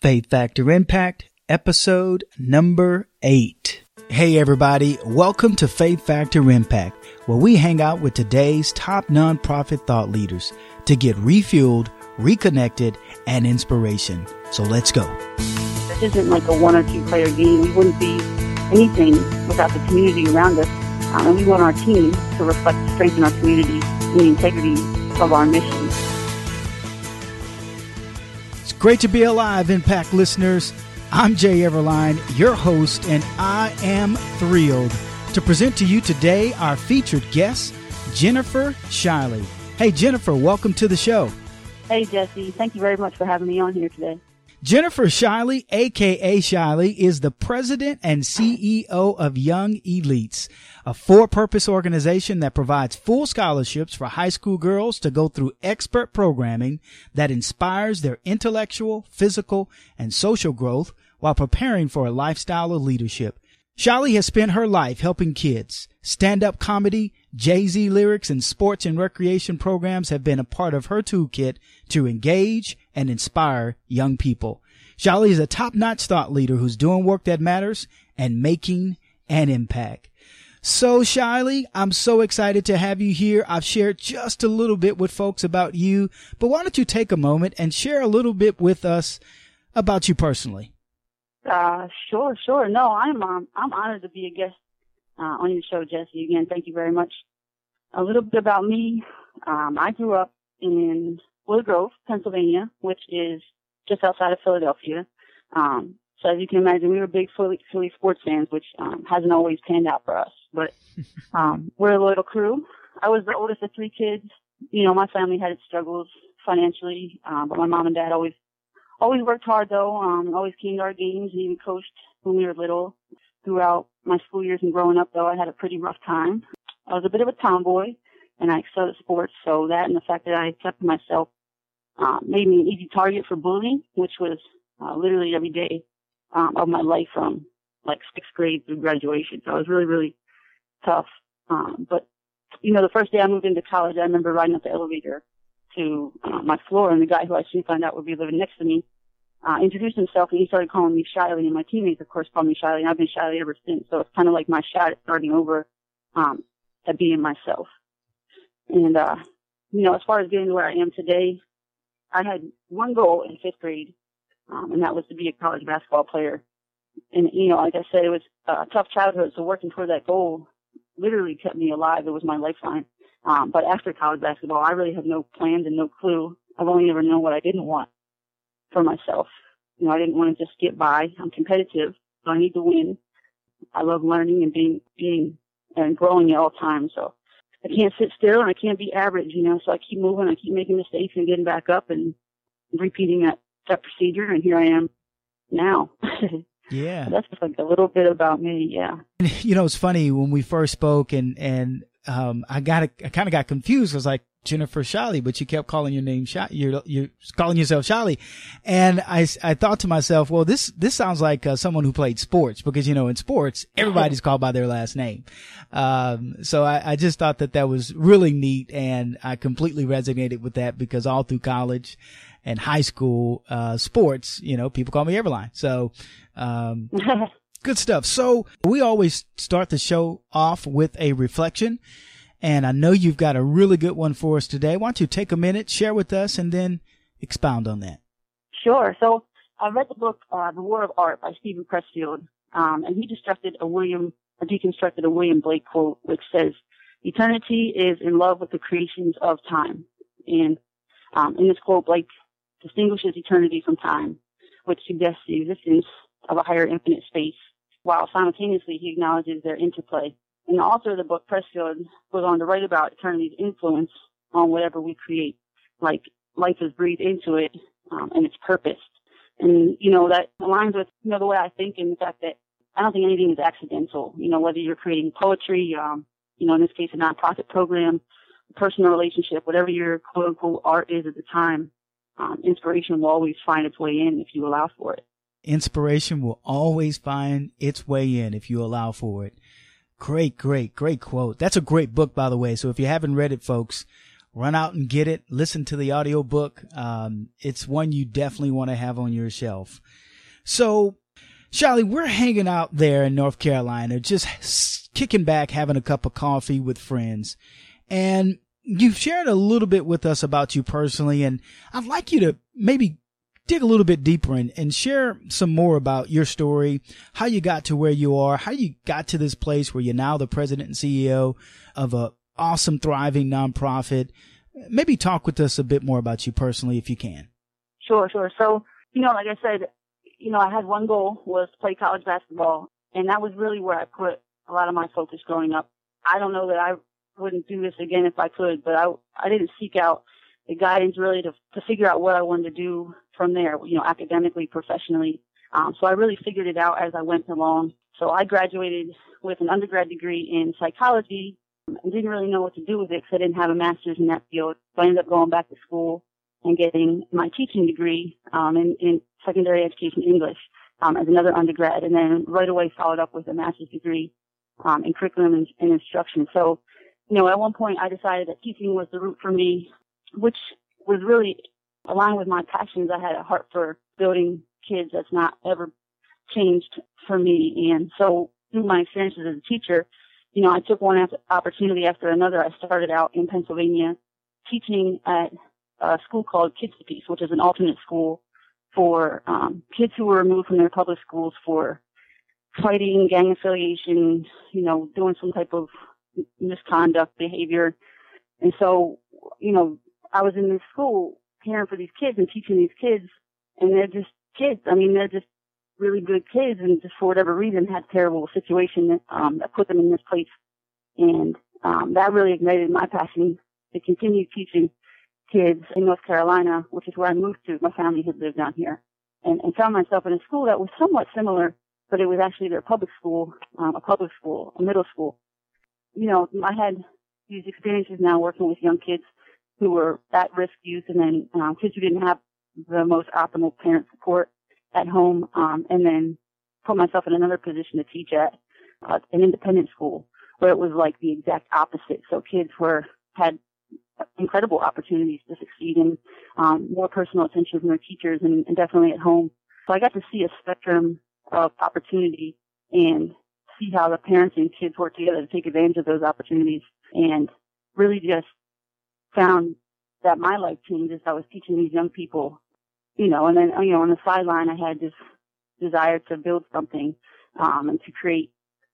Faith Factor Impact, episode number eight. Hey everybody, welcome to Faith Factor Impact, where we hang out with today's top nonprofit thought leaders to get refueled, reconnected, and inspiration. So let's go. This isn't like a one or two player game. We wouldn't be anything without the community around us. Um, and we want our team to reflect the strength in our community and the integrity of our mission. Great to be alive, Impact listeners. I'm Jay Everline, your host, and I am thrilled to present to you today our featured guest, Jennifer Shiley. Hey, Jennifer, welcome to the show. Hey, Jesse. Thank you very much for having me on here today. Jennifer Shiley, aka Shiley, is the president and CEO of Young Elites, a for-purpose organization that provides full scholarships for high school girls to go through expert programming that inspires their intellectual, physical, and social growth while preparing for a lifestyle of leadership. Shiley has spent her life helping kids. Stand-up comedy, Jay-Z lyrics, and sports and recreation programs have been a part of her toolkit to engage and inspire young people. Shiley is a top-notch thought leader who's doing work that matters and making an impact. So, Shiley, I'm so excited to have you here. I've shared just a little bit with folks about you, but why don't you take a moment and share a little bit with us about you personally? Uh, sure, sure. No, I'm um, I'm honored to be a guest uh, on your show, Jesse. Again, thank you very much. A little bit about me. Um, I grew up in Willow Grove, Pennsylvania, which is just outside of Philadelphia. Um, so as you can imagine, we were big Philly, Philly sports fans, which um, hasn't always panned out for us. But um, we're a loyal crew. I was the oldest of three kids. You know, my family had its struggles financially, um, but my mom and dad always always worked hard though. Um, always came to our games and even coached when we were little. Throughout my school years and growing up though, I had a pretty rough time. I was a bit of a tomboy and I excelled at sports. So that and the fact that I accepted myself, uh, made me an easy target for bullying, which was, uh, literally every day, um, of my life from like sixth grade through graduation. So I was really, really tough. Um, but you know, the first day I moved into college, I remember riding up the elevator to uh, my floor, and the guy who I soon found out would be living next to me uh, introduced himself, and he started calling me Shiley, and my teammates, of course, called me Shiley, and I've been Shiley ever since. So it's kind of like my shot starting over um, at being myself. And uh, you know, as far as getting to where I am today, I had one goal in fifth grade, um, and that was to be a college basketball player. And you know, like I said, it was a tough childhood, so working toward that goal literally kept me alive. It was my lifeline. Um, but after college basketball, I really had no plans and no clue. I've only ever known what I didn't want for myself. You know, I didn't want to just get by. I'm competitive, so I need to win. I love learning and being, being and growing at all times. So I can't sit still and I can't be average, you know, so I keep moving. I keep making mistakes and getting back up and repeating that, that procedure. And here I am now. Yeah. So that's just like a little bit about me. Yeah. You know, it's funny when we first spoke and, and, um, I got, I kind of got confused. I was like, Jennifer Shally, but you kept calling your name Shiley. You're, you're calling yourself Shally. And I, I thought to myself, well, this, this sounds like uh, someone who played sports because, you know, in sports, everybody's called by their last name. Um, so I, I just thought that that was really neat and I completely resonated with that because all through college and high school, uh, sports, you know, people call me Everline. So, um, good stuff. So we always start the show off with a reflection. And I know you've got a really good one for us today. Why don't you take a minute, share with us, and then expound on that? Sure. So I read the book, uh, The War of Art by Steven Pressfield, um, and he destructed a William, or deconstructed a William Blake quote, which says, eternity is in love with the creations of time. And, um, in this quote, Blake distinguishes eternity from time, which suggests the existence of a higher infinite space, while simultaneously he acknowledges their interplay and the author of the book, Pressfield, goes on to write about eternity's influence on whatever we create. Like life is breathed into it um, and its purpose. And, you know, that aligns with, you know, the way I think and the fact that I don't think anything is accidental. You know, whether you're creating poetry, um, you know, in this case, a nonprofit program, a personal relationship, whatever your quote unquote art is at the time, um, inspiration will always find its way in if you allow for it. Inspiration will always find its way in if you allow for it. Great, great, great quote. That's a great book, by the way. So if you haven't read it, folks, run out and get it. Listen to the audiobook. Um, it's one you definitely want to have on your shelf. So, Charlie, we're hanging out there in North Carolina, just kicking back, having a cup of coffee with friends. And you've shared a little bit with us about you personally. And I'd like you to maybe dig a little bit deeper and, and share some more about your story, how you got to where you are, how you got to this place where you're now the president and CEO of a awesome, thriving nonprofit. Maybe talk with us a bit more about you personally if you can. Sure, sure. So, you know, like I said, you know, I had one goal was to play college basketball and that was really where I put a lot of my focus growing up. I don't know that I wouldn't do this again if I could, but I, I didn't seek out the guidance really to, to figure out what I wanted to do from there, you know, academically, professionally. Um, so I really figured it out as I went along. So I graduated with an undergrad degree in psychology and didn't really know what to do with it because I didn't have a master's in that field. So I ended up going back to school and getting my teaching degree um, in, in secondary education English um, as another undergrad, and then right away followed up with a master's degree um, in curriculum and, and instruction. So, you know, at one point I decided that teaching was the route for me, which was really aligned with my passions. I had a heart for building kids that's not ever changed for me, and so through my experiences as a teacher, you know, I took one opportunity after another. I started out in Pennsylvania teaching at a school called Kids Peace, which is an alternate school for um, kids who were removed from their public schools for fighting, gang affiliation, you know, doing some type of misconduct behavior. And so, you know, I was in this school caring for these kids and teaching these kids, and they're just kids. I mean, they're just really good kids, and just for whatever reason had a terrible situation that, um, that put them in this place. And um, that really ignited my passion to continue teaching kids in North Carolina, which is where I moved to. My family had lived down here, and, and found myself in a school that was somewhat similar, but it was actually their public school, um, a public school, a middle school. You know, I had these experiences now working with young kids who were at risk youth, and then um, kids who didn't have the most optimal parent support at home, um, and then put myself in another position to teach at uh, an independent school where it was like the exact opposite. So kids were had incredible opportunities to succeed and um, more personal attention from their teachers and, and definitely at home. So I got to see a spectrum of opportunity and see how the parents and kids work together to take advantage of those opportunities and really just found that my life changed as I was teaching these young people, you know, and then, you know, on the sideline, I had this desire to build something, um, and to create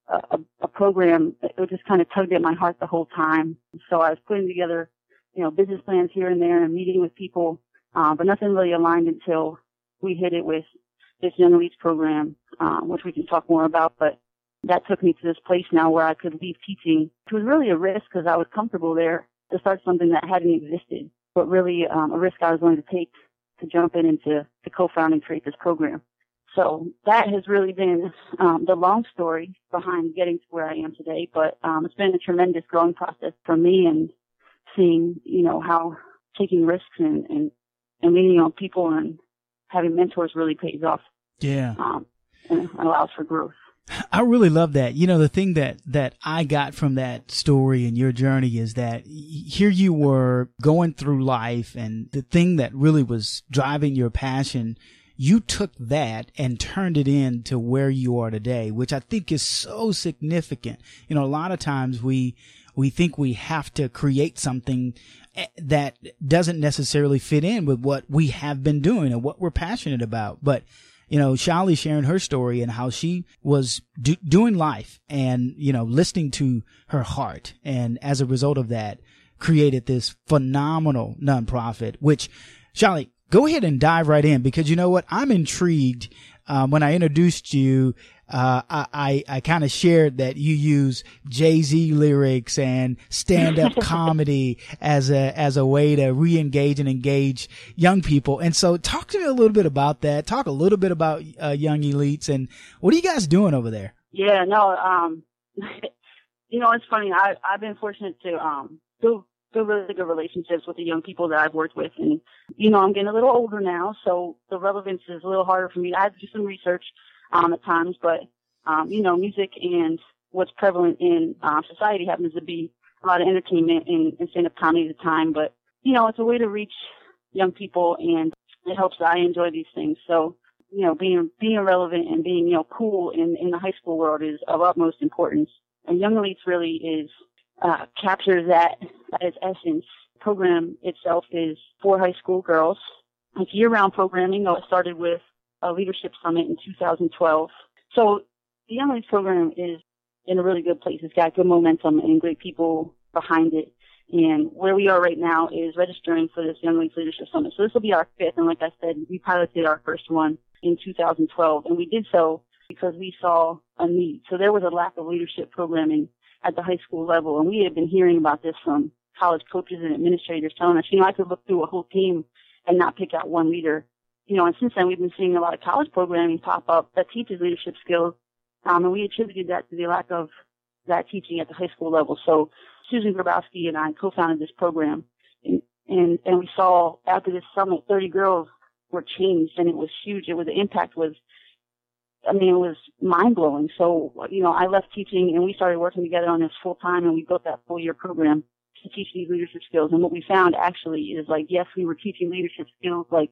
a, a program that just kind of tugged at my heart the whole time. So I was putting together you know, business plans here and there and meeting with people, uh, but nothing really aligned until we hit it with this Young Elites program, um, which we can talk more about. But that took me to this place now where I could leave teaching, which was really a risk because I was comfortable there to start something that hadn't existed, but really um, a risk I was willing to take to jump in and to, to co-found and create this program. So that has really been um, the long story behind getting to where I am today. But um, it's been a tremendous growing process for me, and seeing, you know, how taking risks and, and, and leaning on people and having mentors really pays off. Yeah. Um, and allows for growth. I really love that. You know, the thing that, that I got from that story and your journey is that here you were going through life and the thing that really was driving your passion, you took that and turned it into where you are today, which I think is so significant. You know, a lot of times we, we think we have to create something eh, that doesn't necessarily fit in with what we have been doing and what we're passionate about. But, you know, Shali sharing her story and how she was do- doing life and, you know, listening to her heart. And as a result of that, created this phenomenal nonprofit, which Shali, go ahead and dive right in because you know what? I'm intrigued. Um, when I introduced you, uh, I, I, I kind of shared that you use Jay-Z lyrics and stand-up comedy as a, as a way to re-engage and engage young people. And so talk to me a little bit about that. Talk a little bit about, uh, Young Elites and what are you guys doing over there? Yeah, no, um, you know, it's funny. I, I've been fortunate to, um, build, build really good relationships with the young people that I've worked with. And, you know, I'm getting a little older now, so the relevance is a little harder for me. I have to do some research um, at times, but um, you know, music and what's prevalent in uh, society happens to be a lot of entertainment and, and stand-up comedy at the time, but you know, it's a way to reach young people and it helps that I enjoy these things. So, you know, being, being relevant and being, you know, cool in, in the high school world is of utmost importance. And Young Elites really is, uh, captures that at essence. program itself is for high school girls. It's year-round programming. Though it started with a leadership summit in 2012. So the Young Elites program is in a really good place. It's got good momentum and great people behind it. And where we are right now is registering for this Young Elites Leadership Summit. So this will be our fifth. And like I said, we piloted our first one in 2012 and we did so because we saw a need. So there was a lack of leadership programming at the high school level. And we had been hearing about this from college coaches and administrators telling us, you know, I could look through a whole team and not pick out one leader. You know, and since then we've been seeing a lot of college programming pop up that teaches leadership skills. Um, and we attributed that to the lack of that teaching at the high school level. So Susan Grabowski and I co-founded this program and, and, and we saw after this summit, 30 girls were changed and it was huge. It was, the impact was, I mean, it was mind blowing. So, you know, I left teaching and we started working together on this full time and we built that full year program to teach these leadership skills. And what we found actually is like, yes, we were teaching leadership skills like,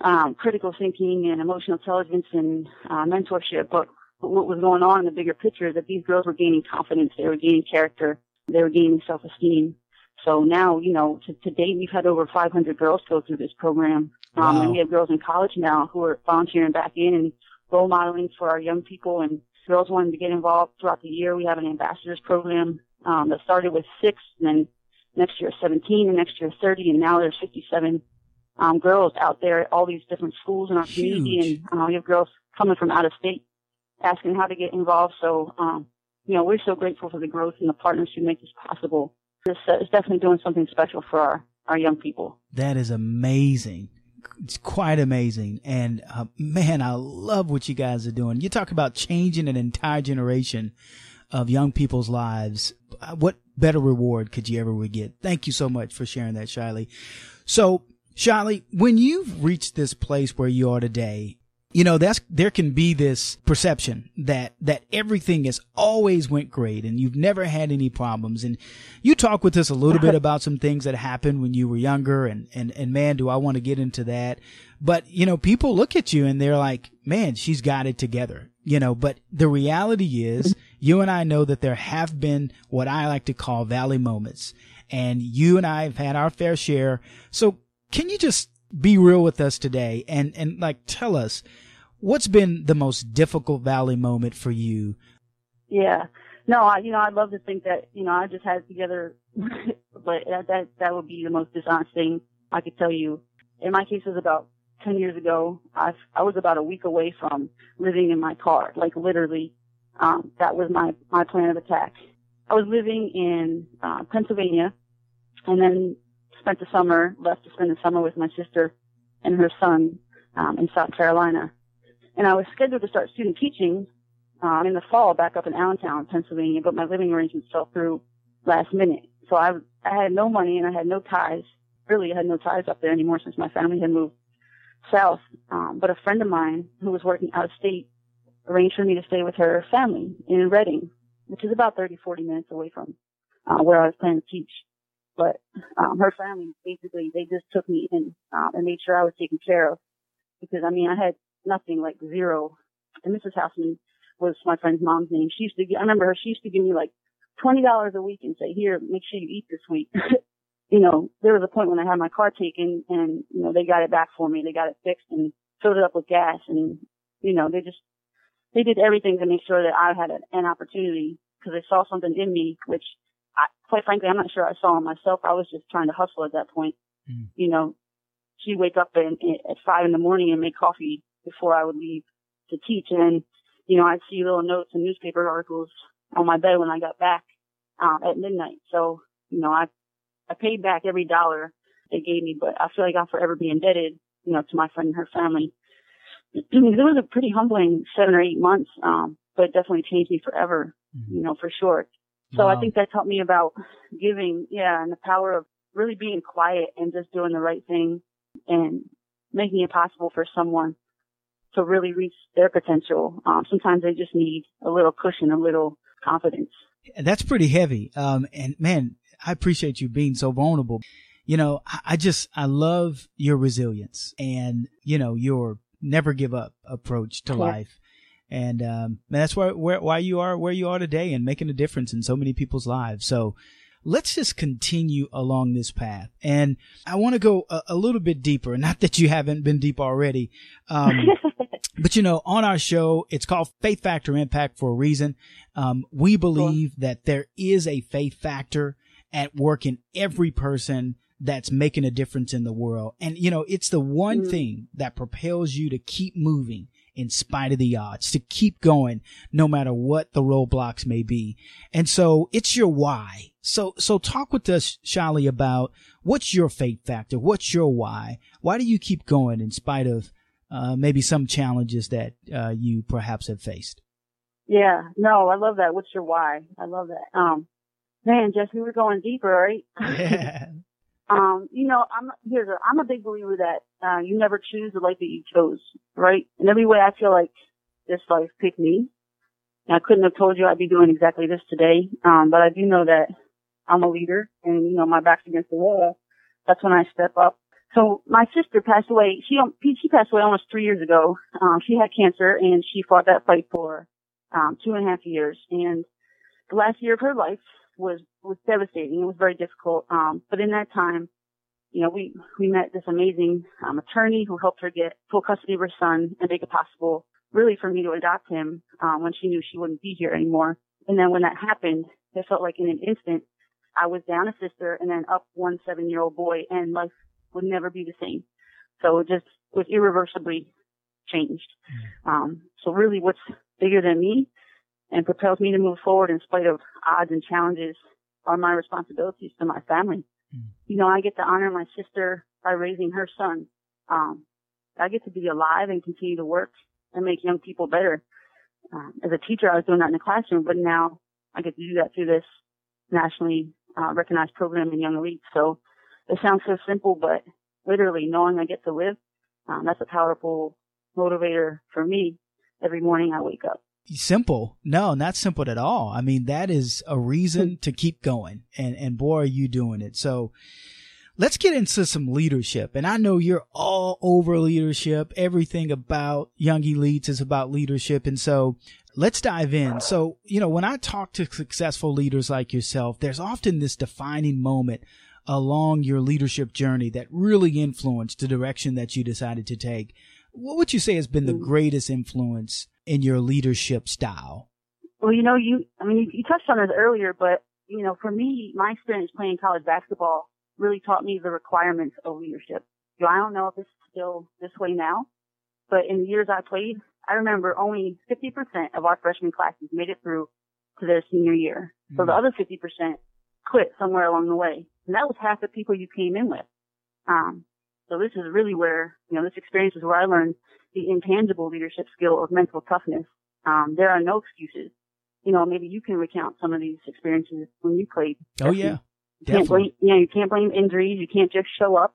um, critical thinking and emotional intelligence and uh, mentorship, but what was going on in the bigger picture is that these girls were gaining confidence, they were gaining character, they were gaining self-esteem. So now, you know, to, to date, we've had over 500 girls go through this program. Um, wow. and we have girls in college now who are volunteering back in and role modeling for our young people and girls wanting to get involved throughout the year. We have an ambassadors program, um, that started with six and then next year 17 and next year 30 and now there's 57, um, girls out there at all these different schools in our Huge. community and, uh, we have girls coming from out of state asking how to get involved. So, um, you know, we're so grateful for the growth and the partners who make this possible. This uh, is definitely doing something special for our, our young people. That is amazing. It's quite amazing. And uh, man, I love what you guys are doing. You talk about changing an entire generation of young people's lives. Uh, what better reward could you ever get? Thank you so much for sharing that, Shiley. So, Shiley, when you've reached this place where you are today, you know, that's, there can be this perception that, that everything has always went great and you've never had any problems. And you talk with us a little bit about some things that happened when you were younger and, and, and man, do I want to get into that. But, you know, people look at you and they're like, man, she's got it together, you know, but the reality is you and I know that there have been what I like to call valley moments and you and I have had our fair share. So can you just be real with us today and, and like tell us what's been the most difficult valley moment for you? Yeah. No, I, you know, I'd love to think that, you know, I just had it together, but that, that, that would be the most dishonest thing I could tell you. In my case, it was about 10 years ago. I, I was about a week away from living in my car, like literally, um, that was my, my plan of attack. I was living in, uh, Pennsylvania and then spent the summer, left to spend the summer with my sister and her son um, in South Carolina. And I was scheduled to start student teaching um, in the fall back up in Allentown, Pennsylvania, but my living arrangements fell through last minute. So I, I had no money and I had no ties. Really, I had no ties up there anymore since my family had moved south. Um, but a friend of mine who was working out of state arranged for me to stay with her family in Reading, which is about 30, 40 minutes away from uh, where I was planning to teach. But um, her family basically they just took me in um, and made sure I was taken care of because I mean I had nothing like zero. And Mrs. Houseman was my friend's mom's name. She used to I remember her. She used to give me like twenty dollars a week and say, "Here, make sure you eat this week." you know, there was a point when I had my car taken and you know they got it back for me. They got it fixed and filled it up with gas and you know they just they did everything to make sure that I had an opportunity because they saw something in me which I, quite frankly, I'm not sure I saw him myself. I was just trying to hustle at that point. Mm. You know, she'd wake up in, in, at five in the morning and make coffee before I would leave to teach. And, you know, I'd see little notes and newspaper articles on my bed when I got back, uh, at midnight. So, you know, I, I paid back every dollar they gave me, but I feel like I'll forever be indebted, you know, to my friend and her family. it was a pretty humbling seven or eight months, um, but it definitely changed me forever, mm-hmm. you know, for sure. So wow. I think that taught me about giving, yeah, and the power of really being quiet and just doing the right thing and making it possible for someone to really reach their potential. Um, sometimes they just need a little cushion, a little confidence. That's pretty heavy. Um, and man, I appreciate you being so vulnerable. You know, I, I just, I love your resilience and, you know, your never give up approach to yeah. life. And, um, that's why, where, why you are where you are today and making a difference in so many people's lives. So, let's just continue along this path. And I want to go a, a, little bit deeper. Not that you haven't been deep already. Um, but you know, on our show, it's called Faith Factor Impact for a reason. Um, we believe cool. that there is a faith factor at work in every person that's making a difference in the world. And you know, it's the one mm. thing that propels you to keep moving in spite of the odds, to keep going no matter what the roadblocks may be. And so it's your why. So, so talk with us, Shali, about what's your faith factor? What's your why? Why do you keep going in spite of uh, maybe some challenges that uh, you perhaps have faced? Yeah, no, I love that. What's your why? I love that. Um, man, Jess, we were going deeper, right? Yeah. um, you know, I'm here's a, I'm a big believer that uh, you never choose the life that you chose, right? In every way, I feel like this life picked me. And I couldn't have told you I'd be doing exactly this today, um, but I do know that I'm a leader and, you know, my back's against the wall. That's when I step up. So my sister passed away. She, she passed away almost three years ago. Um, she had cancer and she fought that fight for, um, two and a half years. And the last year of her life was, was devastating. It was very difficult. Um, but in that time, you know, we, we met this amazing, um, attorney who helped her get full custody of her son and make it possible really for me to adopt him, um, when she knew she wouldn't be here anymore. And then when that happened, it felt like in an instant, I was down a sister and then up one seven year old boy and life would never be the same. So it just was irreversibly changed. Mm. Um, so really what's bigger than me and propels me to move forward in spite of odds and challenges are my responsibilities to my family. Mm. You know, I get to honor my sister by raising her son. Um, I get to be alive and continue to work and make young people better. Um, as a teacher, I was doing that in the classroom, but now I get to do that through this nationally uh, recognized program in Young Elite. So it sounds so simple, but literally knowing I get to live, um, that's a powerful motivator for me every morning I wake up. Simple. No, not simple at all. I mean, that is a reason to keep going. And, and boy, are you doing it. So let's get into some leadership. And I know you're all over leadership. Everything about Young Elites is about leadership. And so let's dive in. So, you know, when I talk to successful leaders like yourself, there's often this defining moment along your leadership journey that really influenced the direction that you decided to take. What would you say has been the mm. greatest influence in your leadership style? Well, you know, you, I mean, you, you touched on this earlier, but, you know, for me, my experience playing college basketball really taught me the requirements of leadership. You know, I don't know if it's still this way now, but in the years I played, I remember only 50% of our freshman classes made it through to their senior year. So mm the other 50% quit somewhere along the way. And that was half the people you came in with. Um, so this is really where, you know, this experience is where I learned the intangible leadership skill of mental toughness. Um, there are no excuses. You know, maybe you can recount some of these experiences when you played. Oh yeah. You can't blame, you know, you can't blame injuries. You can't just show up.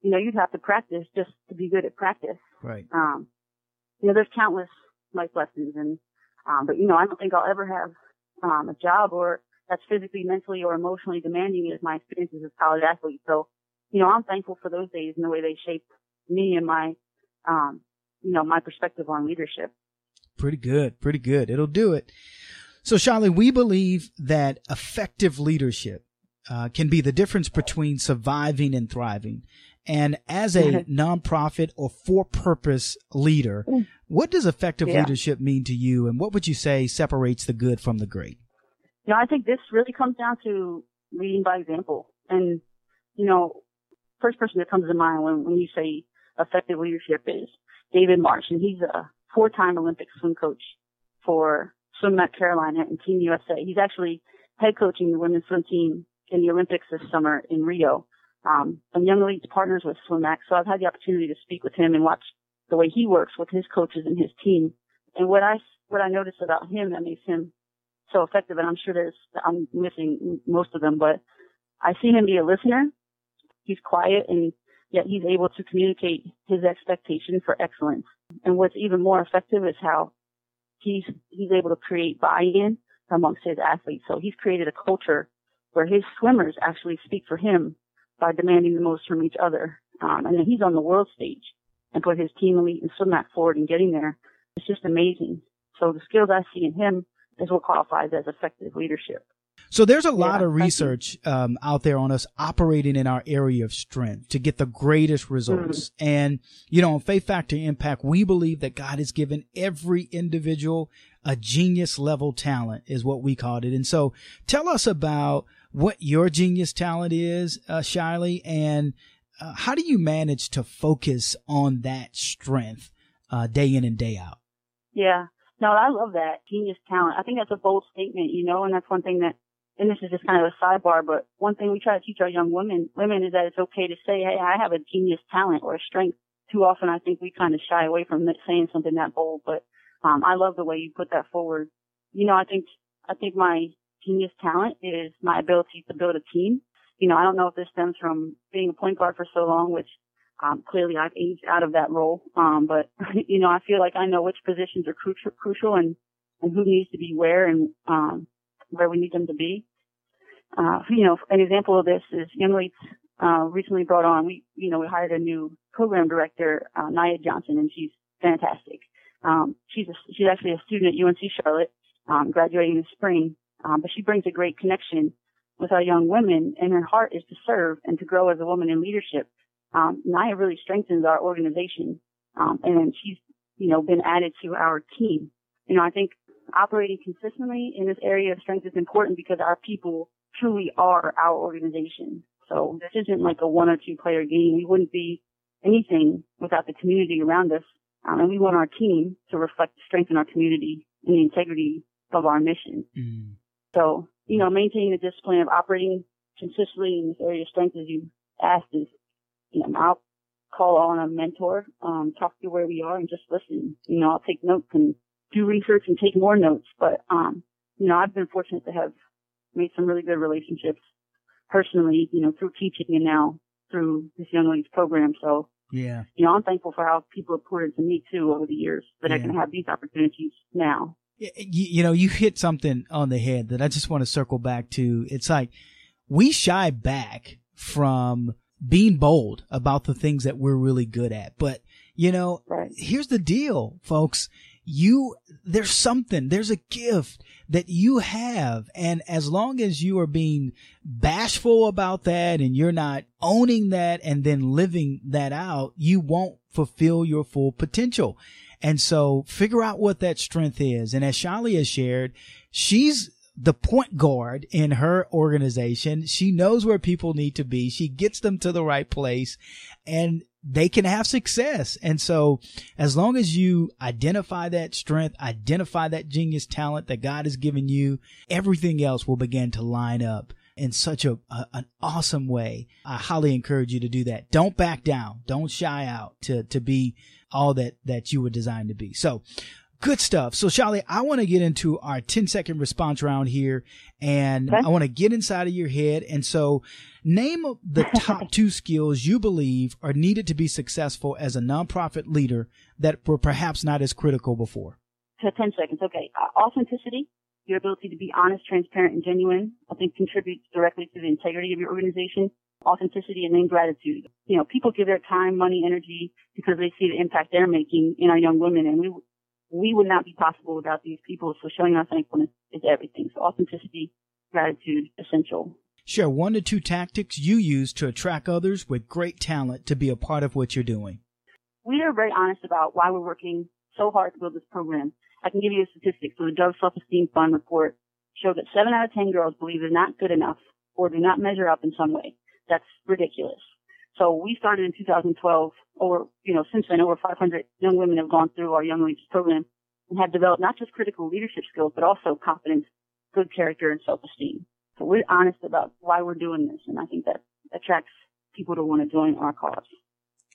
You know, you'd have to practice just to be good at practice. Right. Um, you know, there's countless life lessons and, um, but you know, I don't think I'll ever have, um, a job or that's physically, mentally, or emotionally demanding as my experiences as a college athlete. So, you know, I'm thankful for those days and the way they shaped me and my, um, you know, my perspective on leadership. Pretty good. Pretty good. It'll do it. So, Charlie, we believe that effective leadership uh, can be the difference between surviving and thriving. And as a nonprofit or for purpose leader, mm. what does effective yeah. leadership mean to you? And what would you say separates the good from the great? You know, I think this really comes down to leading by example. And, you know, first person that comes to mind when, when you say effective leadership is David Marsh, and he's a four-time Olympic swim coach for SwimMac Carolina and Team USA. He's actually head coaching the women's swim team in the Olympics this summer in Rio. Um, and Young Elite's partners with SwimMac, so I've had the opportunity to speak with him and watch the way he works with his coaches and his team. And what I what I noticed about him that makes him so effective, and I'm sure there's, I'm missing most of them, but I see him be a listener. He's quiet and yet he's able to communicate his expectation for excellence. And what's even more effective is how he's, he's able to create buy-in amongst his athletes. So he's created a culture where his swimmers actually speak for him by demanding the most from each other. Um, and then he's on the world stage and put his team elite and swim that forward and getting there. It's just amazing. So the skills I see in him is what qualifies as effective leadership. So there's a lot yeah, of research um, out there on us operating in our area of strength to get the greatest results. Mm-hmm. And, you know, on Faith Factor Impact, we believe that God has given every individual a genius level talent is what we called it. And so tell us about what your genius talent is, uh, Shiley, and uh, how do you manage to focus on that strength uh, day in and day out? Yeah. No, I love that genius talent. I think that's a bold statement, you know, and that's one thing that and this is just kind of a sidebar, but one thing we try to teach our young women women is that it's okay to say, hey, I have a genius talent or a strength. Too often, I think we kind of shy away from saying something that bold, but um, I love the way you put that forward. You know, I think I think my genius talent is my ability to build a team. You know, I don't know if this stems from being a point guard for so long, which um, clearly I've aged out of that role. Um, but you know, I feel like I know which positions are crucial, crucial and and who needs to be where and um, where we need them to be. Uh, you know, an example of this is Young Elites uh, recently brought on. We, you know, we hired a new program director, uh, Nia Johnson, and she's fantastic. Um, she's a, she's actually a student at UNC Charlotte, um, graduating this spring. Um, but she brings a great connection with our young women, and her heart is to serve and to grow as a woman in leadership. Um, Nia really strengthens our organization, um, and she's, you know, been added to our team. You know, I think operating consistently in this area of strength is important because our people truly are our organization. So this isn't like a one or two player game. We wouldn't be anything without the community around us. Um, and we want our team to reflect the strength in our community and the integrity of our mission. Mm. So, you know, maintaining the discipline of operating consistently in this area of strength as you asked is, you know, I'll call on a mentor, um, talk to where we are and just listen. You know, I'll take notes and do research and take more notes. But, um, you know, I've been fortunate to have made some really good relationships personally, you know, through teaching and now through this young ladies program. So, yeah, you know, I'm thankful for how people have poured into me too over the years that yeah. I can have these opportunities now. You, you know, you hit something on the head that I just want to circle back to. It's like we shy back from being bold about the things that we're really good at. But, you know, right. here's the deal, folks you, there's something, there's a gift that you have. And as long as you are being bashful about that and you're not owning that and then living that out, you won't fulfill your full potential. And so figure out what that strength is. And as Shiley has shared, she's the point guard in her organization. She knows where people need to be. She gets them to the right place and they can have success. And so as long as you identify that strength, identify that genius talent that God has given you, everything else will begin to line up in such a, a, an awesome way. I highly encourage you to do that. Don't back down. Don't shy out to to be all that that you were designed to be. So Good stuff. So, Shiley, I want to get into our 10 second response round here and okay. I want to get inside of your head. And so, name the top two skills you believe are needed to be successful as a nonprofit leader that were perhaps not as critical before. 10 seconds. Okay. Uh, authenticity, your ability to be honest, transparent, and genuine, I think contributes directly to the integrity of your organization. Authenticity and then gratitude. You know, people give their time, money, energy because they see the impact they're making in our young women. And we, we would not be possible without these people. So showing our thankfulness is everything. So authenticity, gratitude, essential. Share one to two tactics you use to attract others with great talent to be a part of what you're doing. We are very honest about why we're working so hard to build this program. I can give you a statistic. So the Dove Self-Esteem Fund report showed that seven out of ten girls believe they're not good enough or do not measure up in some way. That's ridiculous. So we started in 2012, or, you know, since then over 500 young women have gone through our Young Leaders program and have developed not just critical leadership skills, but also confidence, good character, and self-esteem. So we're honest about why we're doing this, and I think that attracts people to want to join our cause.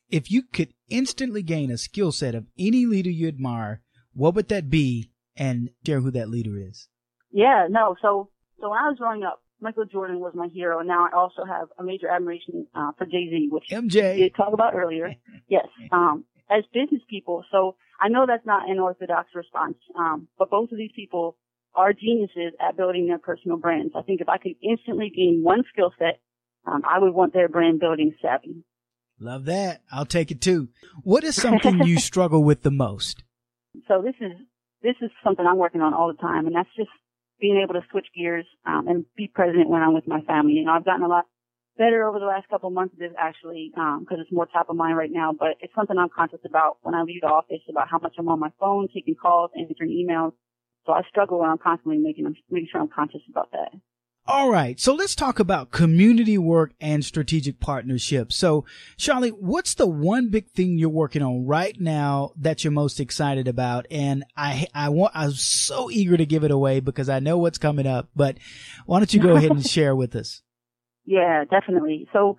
If you could instantly gain a skill set of any leader you admire, what would that be? And share who that leader is. Yeah, no. So, so when I was growing up, Michael Jordan was my hero, and now I also have a major admiration uh, for Jay Z, which MJ we did talk about earlier. yes, um, as business people, so I know that's not an orthodox response, um, but both of these people are geniuses at building their personal brands. I think if I could instantly gain one skill set, um, I would want their brand building savvy. Love that. I'll take it too. What is something you struggle with the most? So this is this is something I'm working on all the time, and that's just being able to switch gears um, and be present when I'm with my family. You know, I've gotten a lot better over the last couple of months of this actually, because um, it's more top of mind right now. But it's something I'm conscious about when I leave the office about how much I'm on my phone, taking calls, answering emails. So I struggle when I'm constantly making making sure I'm conscious about that. All right. So let's talk about community work and strategic partnerships. So, Charlie, what's the one big thing you're working on right now that you're most excited about? And I, I want, I'm so eager to give it away because I know what's coming up, but why don't you go ahead and share with us? Yeah, definitely. So,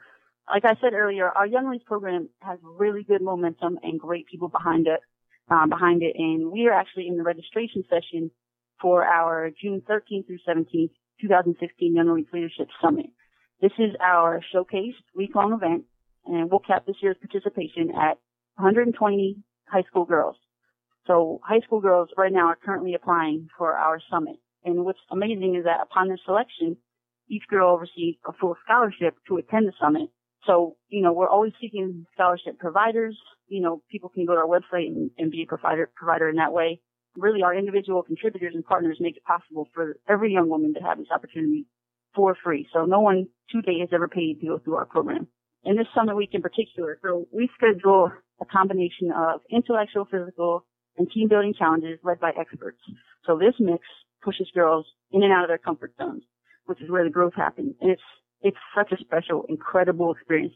like I said earlier, our Young Elites program has really good momentum and great people behind it, um, behind it. And we are actually in the registration session for our June 13th through 17th 2016 Young Elite Leadership Summit. This is our showcase week-long event, and we'll cap this year's participation at 120 high school girls. So high school girls right now are currently applying for our summit. And what's amazing is that upon their selection, each girl receives a full scholarship to attend the summit. So, you know, we're always seeking scholarship providers. You know, people can go to our website and, and be a provider, provider in that way really our individual contributors and partners make it possible for every young woman to have this opportunity for free. So no one today has ever paid to go through our program. And this summer week in particular, so we schedule a combination of intellectual, physical, and team building challenges led by experts. So this mix pushes girls in and out of their comfort zones, which is where the growth happens. And it's, it's such a special, incredible experience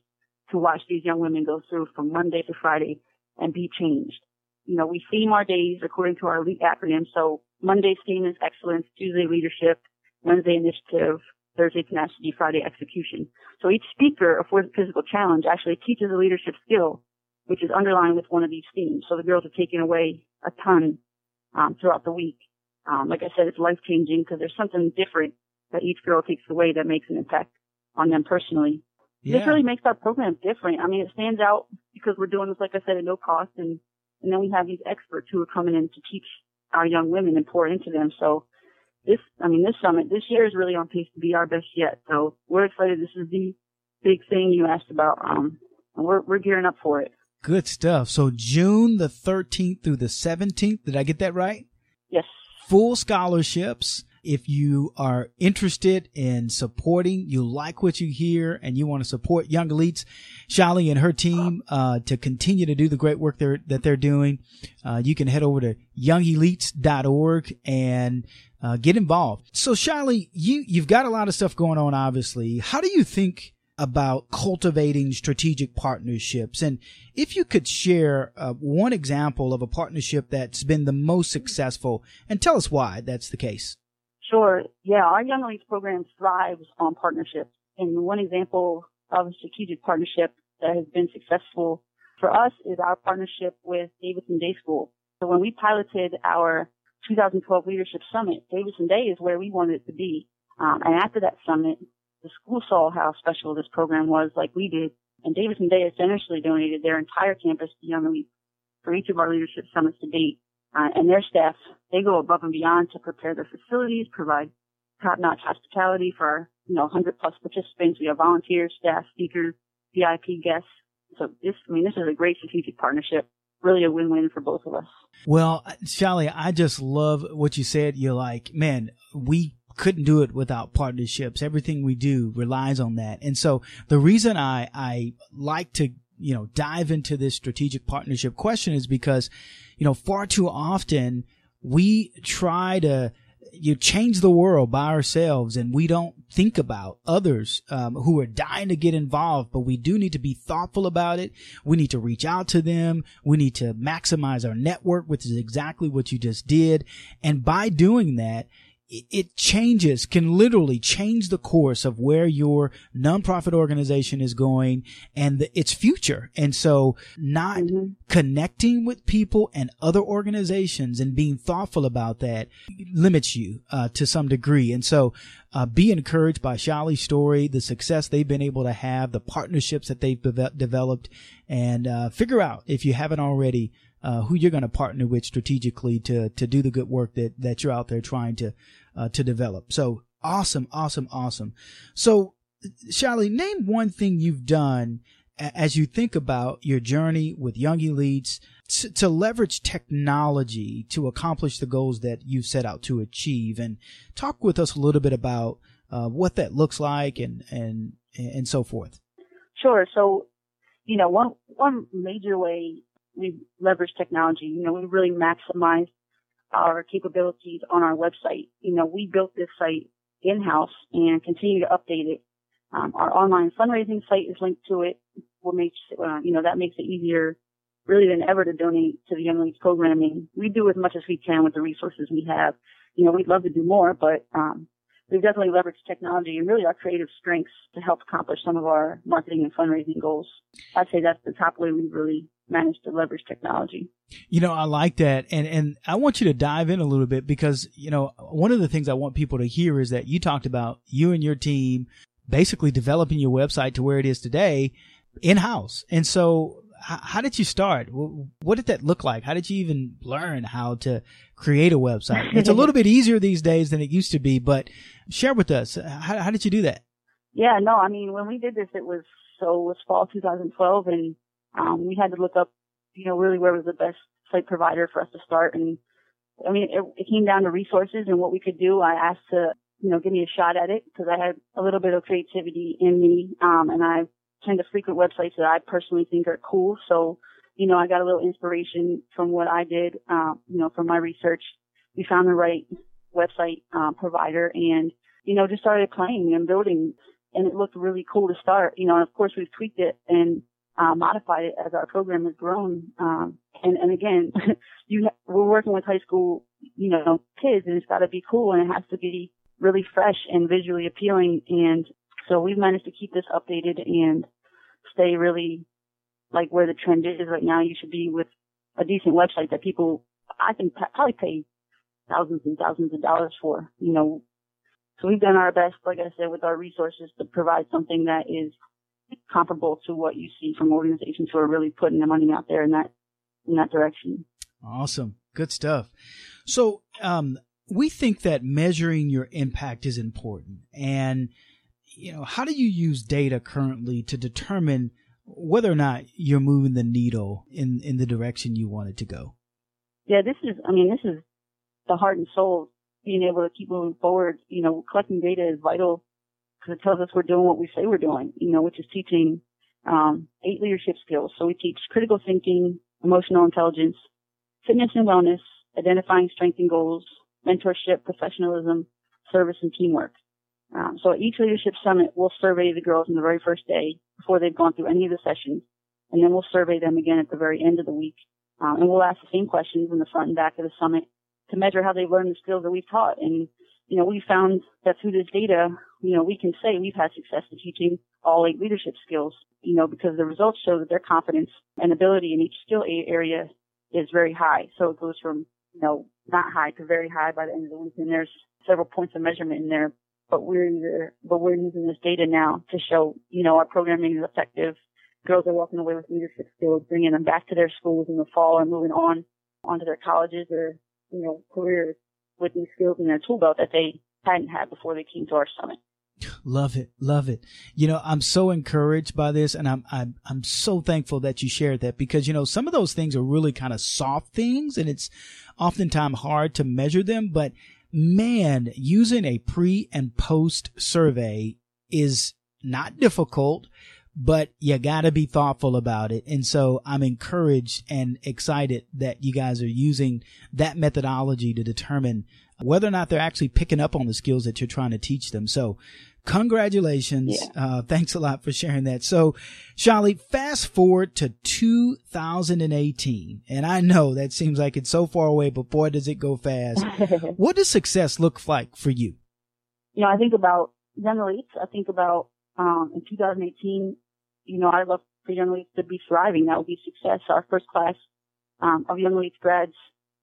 to watch these young women go through from Monday to Friday and be changed you know, we theme our days according to our elite acronym. So Monday's theme is excellence, Tuesday leadership, Wednesday initiative, Thursday tenacity, Friday execution. So each speaker of physical challenge actually teaches a leadership skill, which is underlined with one of these themes. So the girls are taking away a ton um, throughout the week. Um, like I said, it's life changing because there's something different that each girl takes away that makes an impact on them personally. Yeah. This really makes our program different. I mean, it stands out because we're doing this, like I said, at no cost and and then we have these experts who are coming in to teach our young women and pour into them. So this, I mean, this summit this year is really on pace to be our best yet. So we're excited. This is the big thing you asked about. Um, and we're, we're gearing up for it. Good stuff. So June the 13th through the 17th. Did I get that right? Yes. Full scholarships. If you are interested in supporting, you like what you hear and you want to support Young Elites, Shali and her team, uh, to continue to do the great work they're, that they're doing, uh, you can head over to youngelites.org and, uh, get involved. So Shali, you, you've got a lot of stuff going on, obviously. How do you think about cultivating strategic partnerships. And if you could share uh, one example of a partnership that's been the most successful and tell us why that's the case. Sure. Yeah, our Young Elites program thrives on partnerships. And one example of a strategic partnership that has been successful for us is our partnership with Davidson Day School. So when we piloted our 2012 Leadership Summit, Davidson Day is where we wanted it to be. Um, and after that summit, the school saw how special this program was, like we did. And Davidson Day has generously donated their entire campus to Young Elites for each of our leadership summits to date. Uh, and their staff, they go above and beyond to prepare their facilities, provide top-notch hospitality for our, you know, 100 plus participants. We have volunteers, staff, speakers, VIP guests. So this, I mean, this is a great strategic partnership. Really a win-win for both of us. Well, Shali, I just love what you said. You're like, man, we couldn't do it without partnerships. Everything we do relies on that. And so the reason I, I like to you know, dive into this strategic partnership question is because, you know, far too often we try to, you change the world by ourselves and we don't think about others um, who are dying to get involved but we do need to be thoughtful about it. We need to reach out to them. We need to maximize our network which is exactly what you just did. And by doing that it changes, can literally change the course of where your nonprofit organization is going and the, its future. And so not mm-hmm. connecting with people and other organizations and being thoughtful about that limits you, uh, to some degree. And so, uh, be encouraged by Shali's story, the success they've been able to have, the partnerships that they've developed and, uh, figure out if you haven't already, uh, who you're going to partner with strategically to to do the good work that that you're out there trying to uh, to develop. So awesome, awesome, awesome. So, Shiley, name one thing you've done as you think about your journey with Young Elites to, to leverage technology to accomplish the goals that you've set out to achieve, and talk with us a little bit about uh, what that looks like and and and so forth. Sure. So, you know, one one major way we leverage technology, you know, we really maximize our capabilities on our website. You know, we built this site in-house and continue to update it. Um, our online fundraising site is linked to it, what makes, uh, you know, that makes it easier really than ever to donate to the Young Elites programming. We do as much as we can with the resources we have. You know, we'd love to do more, but, um, we've definitely leveraged technology and really our creative strengths to help accomplish some of our marketing and fundraising goals. I'd say that's the top way we've really managed to leverage technology. You know, I like that. And, and I want you to dive in a little bit because, you know, one of the things I want people to hear is that you talked about you and your team basically developing your website to where it is today in house. And so how did you start? What did that look like? How did you even learn how to create a website? It's a little bit easier these days than it used to be, but share with us. How, how did you do that? Yeah, no, I mean, when we did this, it was so it was fall 2012 and, um, we had to look up, you know, really where was the best site provider for us to start. And I mean, it, it came down to resources and what we could do. I asked to, you know, give me a shot at it because I had a little bit of creativity in me. Um, and I tend to frequent websites that I personally think are cool. So, you know, I got a little inspiration from what I did, uh, you know, from my research. We found the right website uh, provider and, you know, just started playing and building and it looked really cool to start, you know, and of course we've tweaked it and uh, modified it as our program has grown. Um, and, and again, you, we're working with high school, you know, kids and it's got to be cool and it has to be really fresh and visually appealing. And so we've managed to keep this updated and stay really like where the trend is right now. You should be with a decent website that people, I think, probably pay thousands and thousands of dollars for, you know. So we've done our best, like I said, with our resources to provide something that is comparable to what you see from organizations who are really putting the money out there in that, in that direction. Awesome. Good stuff. So, um, we think that measuring your impact is important and you know, how do you use data currently to determine whether or not you're moving the needle in, in the direction you want it to go? Yeah, this is, I mean, this is the heart and soul being able to keep moving forward. You know, collecting data is vital because it tells us we're doing what we say we're doing, you know, which is teaching, um, eight leadership skills. So we teach critical thinking, emotional intelligence, fitness and wellness, identifying strengths and goals, mentorship, professionalism, service, and teamwork. Um, so at each leadership summit, we'll survey the girls on the very first day before they've gone through any of the sessions, and then we'll survey them again at the very end of the week. Um, and we'll ask the same questions in the front and back of the summit to measure how they've learned the skills that we've taught. And you know, we found that through this data, you know, we can say we've had success in teaching all eight leadership skills, you know, because the results show that their confidence and ability in each skill area is very high. So it goes from, you know, not high to very high by the end of the week. And there's several points of measurement in there but we're but we're using this data now to show, you know, our programming is effective. Girls are walking away with leadership skills, bringing them back to their schools in the fall and moving on onto their colleges or, you know, careers with these skills in their tool belt that they hadn't had before they came to our summit. Love it. Love it. You know, I'm so encouraged by this and I'm, I'm, I'm so thankful that you shared that because, you know, some of those things are really kind of soft things and it's oftentimes hard to measure them, but man, using a pre and post survey is not difficult, but you gotta be thoughtful about it. And so I'm encouraged and excited that you guys are using that methodology to determine whether or not they're actually picking up on the skills that you're trying to teach them. So congratulations. Yeah. Uh, thanks a lot for sharing that. So, Shiley, fast forward to 2018. And I know that seems like it's so far away, but boy, does it go fast. what does success look like for you? You know, I think about young elites. I think about, um, in 2018, you know, I love for young elites to be thriving. That would be success. Our first class, um, of young elites grads,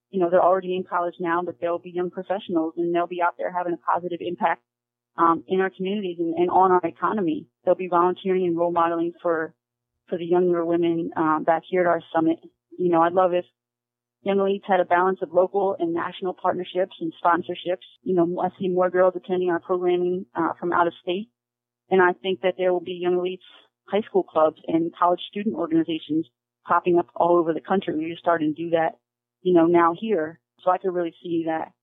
you know, they're already in college now, but they'll be young professionals and they'll be out there having a positive impact um, in our communities and, and, on our economy. They'll be volunteering and role modeling for for the younger women um, back here at our summit. You know, I'd love if Young Elites had a balance of local and national partnerships and sponsorships. You know, I see more girls attending our programming uh, from out of state. And I think that there will be Young Elites high school clubs and college student organizations popping up all over the country. We're starting to do that, you know, now here. So I could really see that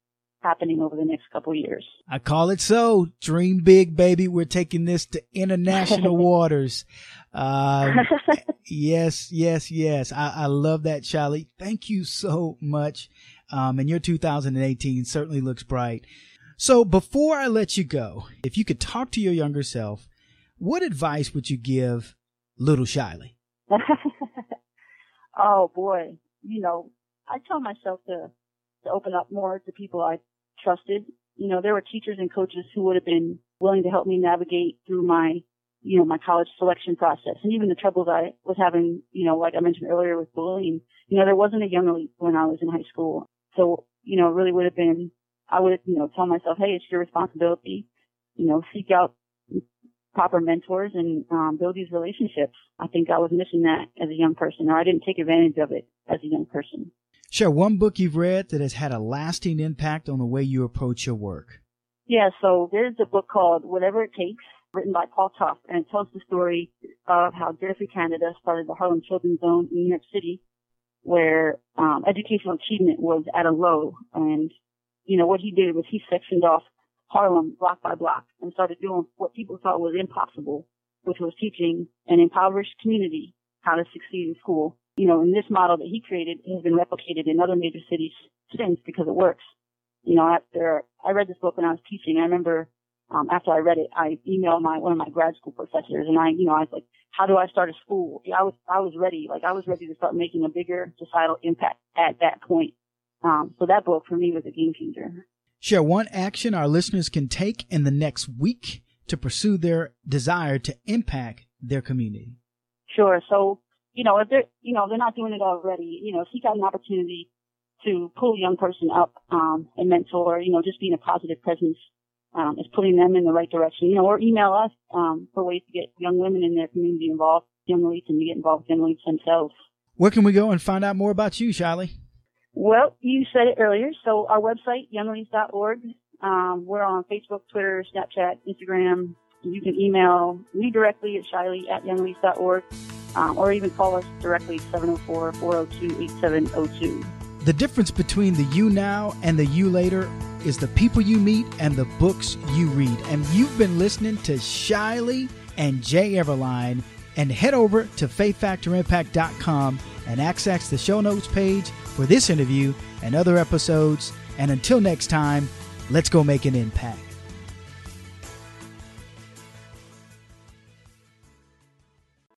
happening over the next couple years. I call it so. Dream big, baby. We're taking this to international waters. Um, yes, yes, yes. I, I love that, Charlie. Thank you so much. Um, and your 2018 certainly looks bright. So before I let you go, if you could talk to your younger self, what advice would you give little Shiley? oh boy, you know, I tell myself to to open up more to people I trusted. You know, there were teachers and coaches who would have been willing to help me navigate through my, you know, my college selection process and even the troubles I was having, you know, like I mentioned earlier with bullying. You know, there wasn't a young elite when I was in high school. So, you know, really would have been, I would, you know, tell myself, hey, it's your responsibility, you know, seek out proper mentors and um, build these relationships. I think I was missing that as a young person, or I didn't take advantage of it as a young person. Share one book you've read that has had a lasting impact on the way you approach your work. Yeah, so there's a book called Whatever It Takes, written by Paul Tough, and it tells the story of how Geoffrey Canada started the Harlem Children's Zone in New York City, where um, educational achievement was at a low. And, you know, what he did was he sectioned off Harlem block by block and started doing what people thought was impossible, which was teaching an impoverished community how to succeed in school you know, and this model that he created has been replicated in other major cities since because it works. You know, after I read this book when I was teaching, I remember um, after I read it, I emailed my one of my grad school professors, and I, you know, I was like, "How do I start a school?" I was I was ready, like I was ready to start making a bigger societal impact at that point. Um, so that book for me was a game changer. Share one action our listeners can take in the next week to pursue their desire to impact their community. Sure. So you know, if they're, you know, they're not doing it already, you know, seek out an opportunity to pull a young person up, um, and mentor, you know, just being a positive presence, um, is putting them in the right direction, you know, or email us, um, for ways to get young women in their community involved, young elites, and to get involved with young elites themselves. Where can we go and find out more about you, Shiley? Well, you said it earlier. So our website, youngelites.org. Um, we're on Facebook, Twitter, Snapchat, Instagram. You can email me directly at shiley at youngelites.org um, or even call us directly 704 402 8702. The difference between the you now and the you later is the people you meet and the books you read. And you've been listening to Shiley and Jay Everline. And head over to faithfactorimpact.com and access the show notes page for this interview and other episodes. And until next time, let's go make an impact.